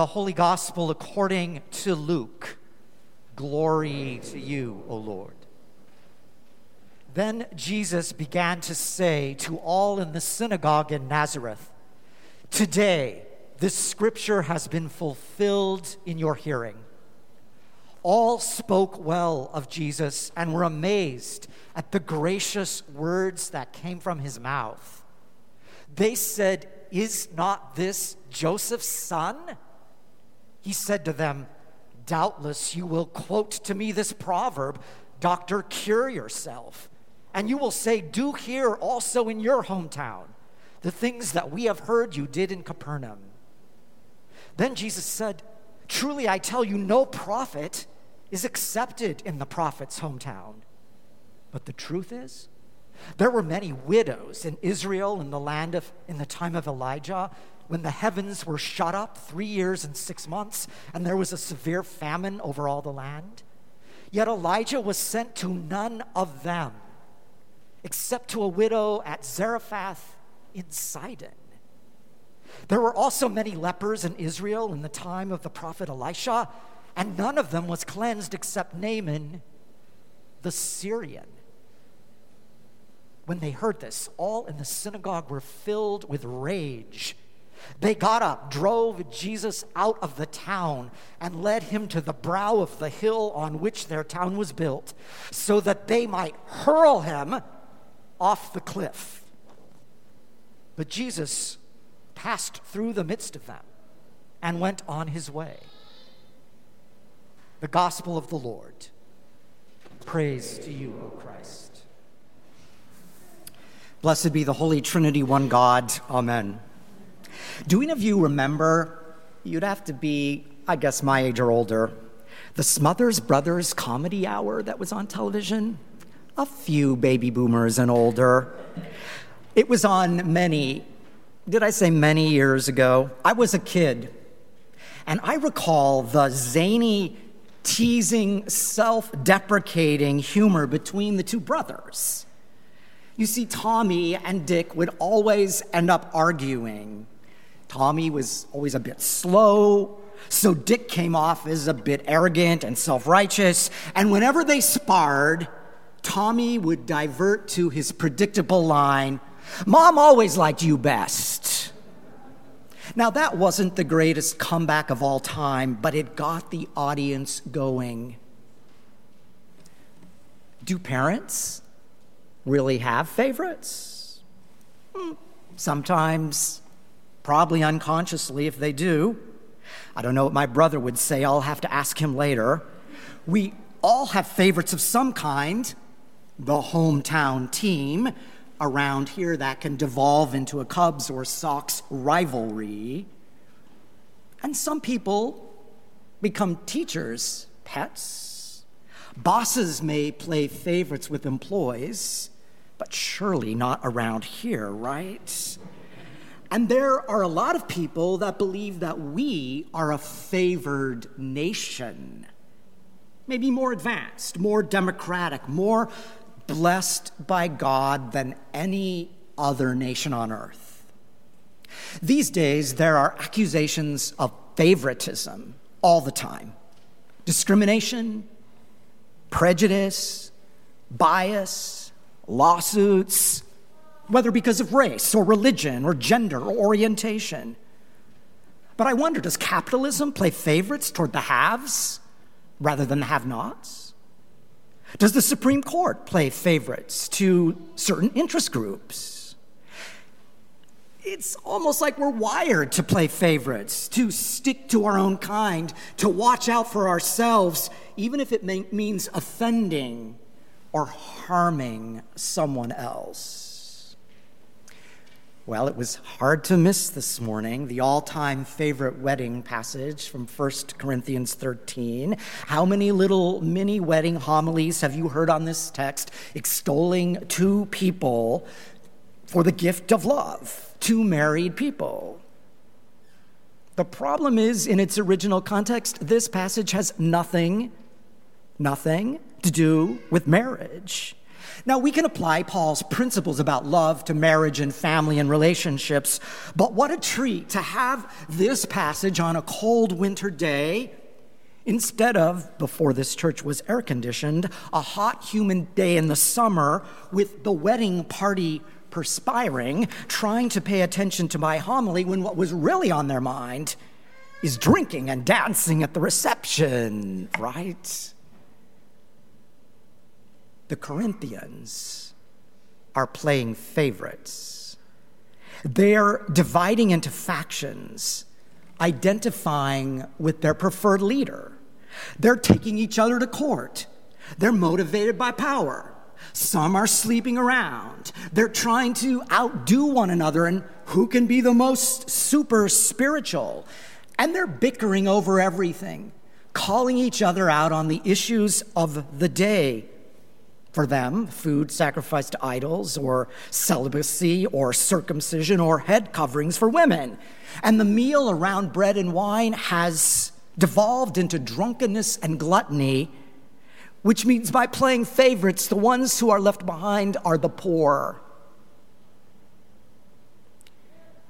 the Holy Gospel according to Luke. Glory to you, O Lord. Then Jesus began to say to all in the synagogue in Nazareth, Today, this scripture has been fulfilled in your hearing. All spoke well of Jesus and were amazed at the gracious words that came from his mouth. They said, Is not this Joseph's son? He said to them, Doubtless you will quote to me this proverb, Doctor, cure yourself. And you will say, Do here also in your hometown the things that we have heard you did in Capernaum. Then Jesus said, Truly I tell you, no prophet is accepted in the prophet's hometown. But the truth is, there were many widows in Israel in the land of in the time of Elijah when the heavens were shut up 3 years and 6 months and there was a severe famine over all the land. Yet Elijah was sent to none of them except to a widow at Zarephath in Sidon. There were also many lepers in Israel in the time of the prophet Elisha, and none of them was cleansed except Naaman the Syrian. When they heard this, all in the synagogue were filled with rage. They got up, drove Jesus out of the town, and led him to the brow of the hill on which their town was built, so that they might hurl him off the cliff. But Jesus passed through the midst of them and went on his way. The gospel of the Lord. Praise to you, O Christ. Blessed be the Holy Trinity, one God. Amen. Do any of you remember? You'd have to be, I guess, my age or older. The Smothers Brothers comedy hour that was on television? A few baby boomers and older. It was on many, did I say many years ago? I was a kid. And I recall the zany teasing, self deprecating humor between the two brothers. You see, Tommy and Dick would always end up arguing. Tommy was always a bit slow, so Dick came off as a bit arrogant and self righteous. And whenever they sparred, Tommy would divert to his predictable line Mom always liked you best. Now, that wasn't the greatest comeback of all time, but it got the audience going. Do parents really have favorites? Hmm, sometimes, probably unconsciously if they do. I don't know what my brother would say, I'll have to ask him later. We all have favorites of some kind the hometown team, around here that can devolve into a Cubs or Sox rivalry. And some people become teachers' pets. Bosses may play favorites with employees, but surely not around here, right? And there are a lot of people that believe that we are a favored nation. Maybe more advanced, more democratic, more blessed by God than any other nation on earth. These days, there are accusations of favoritism all the time discrimination, prejudice, bias, lawsuits, whether because of race or religion or gender or orientation. But I wonder does capitalism play favorites toward the haves rather than the have nots? Does the Supreme Court play favorites to certain interest groups? It's almost like we're wired to play favorites, to stick to our own kind, to watch out for ourselves, even if it may, means offending or harming someone else. Well, it was hard to miss this morning the all time favorite wedding passage from 1 Corinthians 13. How many little mini wedding homilies have you heard on this text extolling two people for the gift of love, two married people? The problem is, in its original context, this passage has nothing, nothing to do with marriage. Now, we can apply Paul's principles about love to marriage and family and relationships, but what a treat to have this passage on a cold winter day instead of, before this church was air conditioned, a hot, humid day in the summer with the wedding party perspiring, trying to pay attention to my homily when what was really on their mind is drinking and dancing at the reception, right? The Corinthians are playing favorites. They're dividing into factions, identifying with their preferred leader. They're taking each other to court. They're motivated by power. Some are sleeping around. They're trying to outdo one another and who can be the most super spiritual. And they're bickering over everything, calling each other out on the issues of the day for them food sacrificed to idols, or celibacy, or circumcision, or head coverings for women. And the meal around bread and wine has devolved into drunkenness and gluttony, which means by playing favorites, the ones who are left behind are the poor.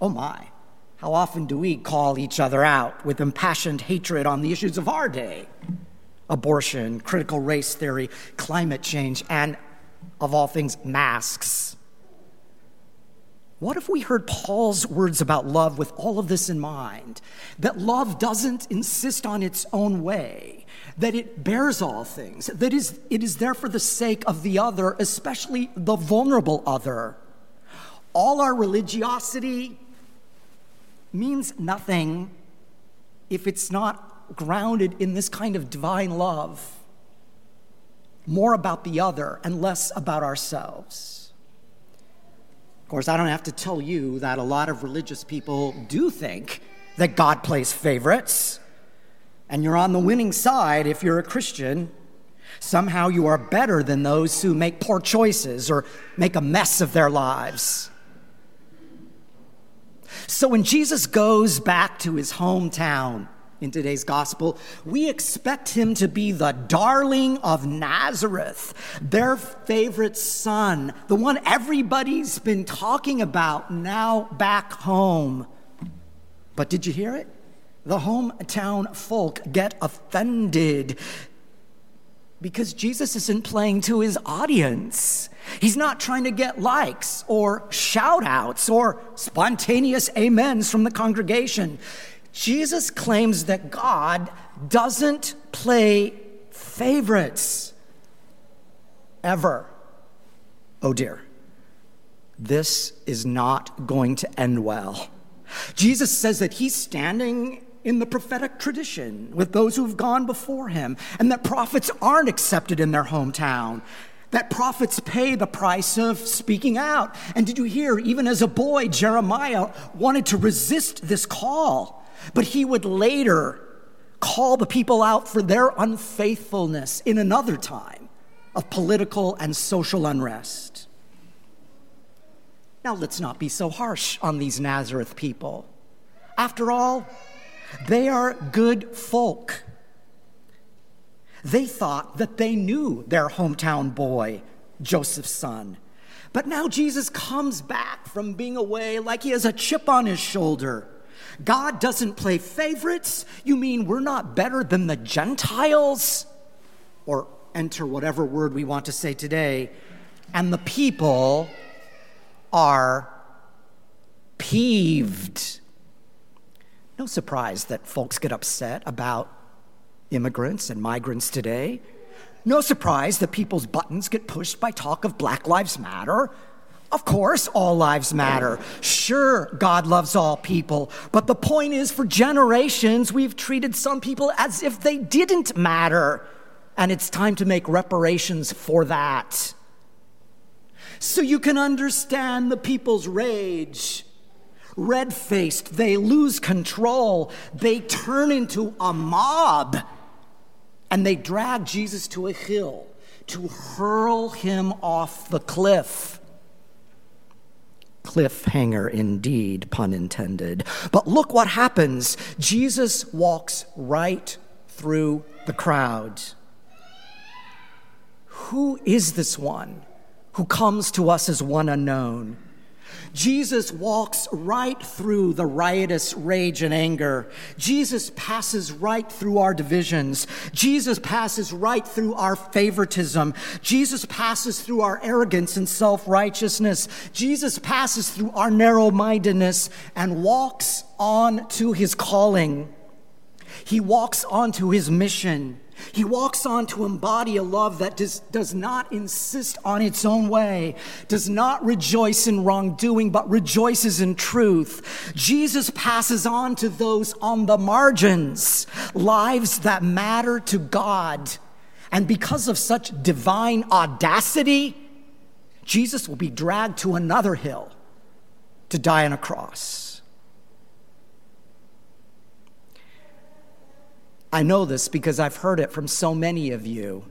Oh my, how often do we call each other out with impassioned hatred on the issues of our day? Abortion, critical race theory, climate change, and of all things, masks. What if we heard Paul's words about love with all of this in mind? That love doesn't insist on its own way, that it bears all things, that is, it is there for the sake of the other, especially the vulnerable other. All our religiosity means nothing if it's grounded in this kind of divine love, more about the other and less about ourselves. Of course, I don't have to tell you that a lot of religious people do think that God plays favorites, and you're on the winning side if you're a Christian. Somehow you are better than those who make poor choices or make a mess of their lives. So when Jesus goes back to his hometown, in today's gospel, we expect him to be the darling of Nazareth, their favorite son, the one everybody's been talking about now back home. But did you hear it? The hometown folk get offended because Jesus isn't playing to his audience. He's not trying to get likes or shout outs or spontaneous amens from the congregation. Jesus claims that God doesn't play favorites ever. Oh dear, this is not going to end well. Jesus says that he's standing in the prophetic tradition with those who've gone before him, and that prophets aren't accepted in their hometown. That prophets pay the price of speaking out. And did you hear, even as a boy, Jeremiah wanted to resist this call. But he would later call the people out for their unfaithfulness in another time of political and social unrest. Now, let's not be so harsh on these Nazareth people. After all, they are good folk. They thought that they knew their hometown boy, Joseph's son. But now Jesus comes back from being away like he has a chip on his shoulder God doesn't play favorites? You mean we're not better than the Gentiles? Or enter whatever word we want to say today. And the people are peeved. No surprise that folks get upset about immigrants and migrants today. No surprise that people's buttons get pushed by talk of Black Lives Matter of course, all lives matter. Sure, God loves all people. But the point is, for generations, we've treated some people as if they didn't matter. And it's time to make reparations for that. So you can understand the people's rage. Red faced, they lose control. They turn into a mob. And they drag Jesus to a hill to hurl him off the cliff cliffhanger indeed, pun intended. But look what happens. Jesus walks right through the crowd. Who is this one who comes to us as one unknown. Jesus walks right through the riotous rage and anger. Jesus passes right through our divisions. Jesus passes right through our favoritism. Jesus passes through our arrogance and self righteousness. Jesus passes through our narrow mindedness and walks on to his calling. He walks on to his mission. He walks on to embody a love that does, does not insist on its own way, does not rejoice in wrongdoing, but rejoices in truth. Jesus passes on to those on the margins lives that matter to God. And because of such divine audacity, Jesus will be dragged to another hill to die on a cross. I know this because I've heard it from so many of you.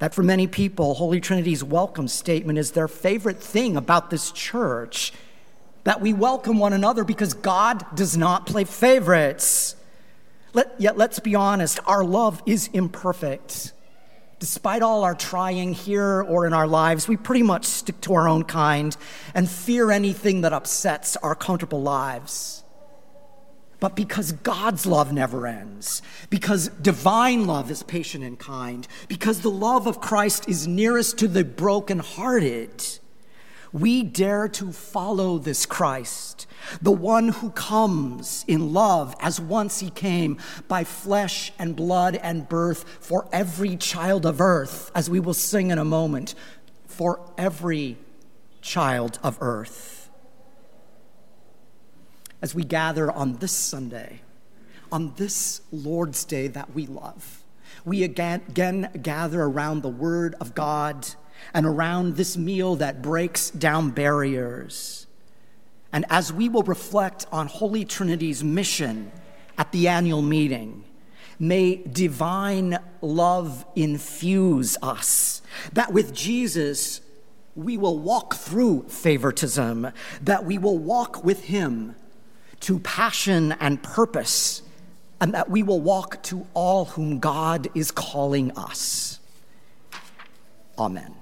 That for many people, Holy Trinity's welcome statement is their favorite thing about this church. That we welcome one another because God does not play favorites. Let, yet let's be honest, our love is imperfect. Despite all our trying here or in our lives, we pretty much stick to our own kind and fear anything that upsets our comfortable lives but because God's love never ends, because divine love is patient and kind, because the love of Christ is nearest to the brokenhearted, we dare to follow this Christ, the one who comes in love as once he came by flesh and blood and birth for every child of earth, as we will sing in a moment, for every child of earth as we gather on this Sunday, on this Lord's Day that we love. We again, again gather around the Word of God and around this meal that breaks down barriers. And as we will reflect on Holy Trinity's mission at the annual meeting, may divine love infuse us, that with Jesus, we will walk through favoritism, that we will walk with Him to passion and purpose, and that we will walk to all whom God is calling us. Amen.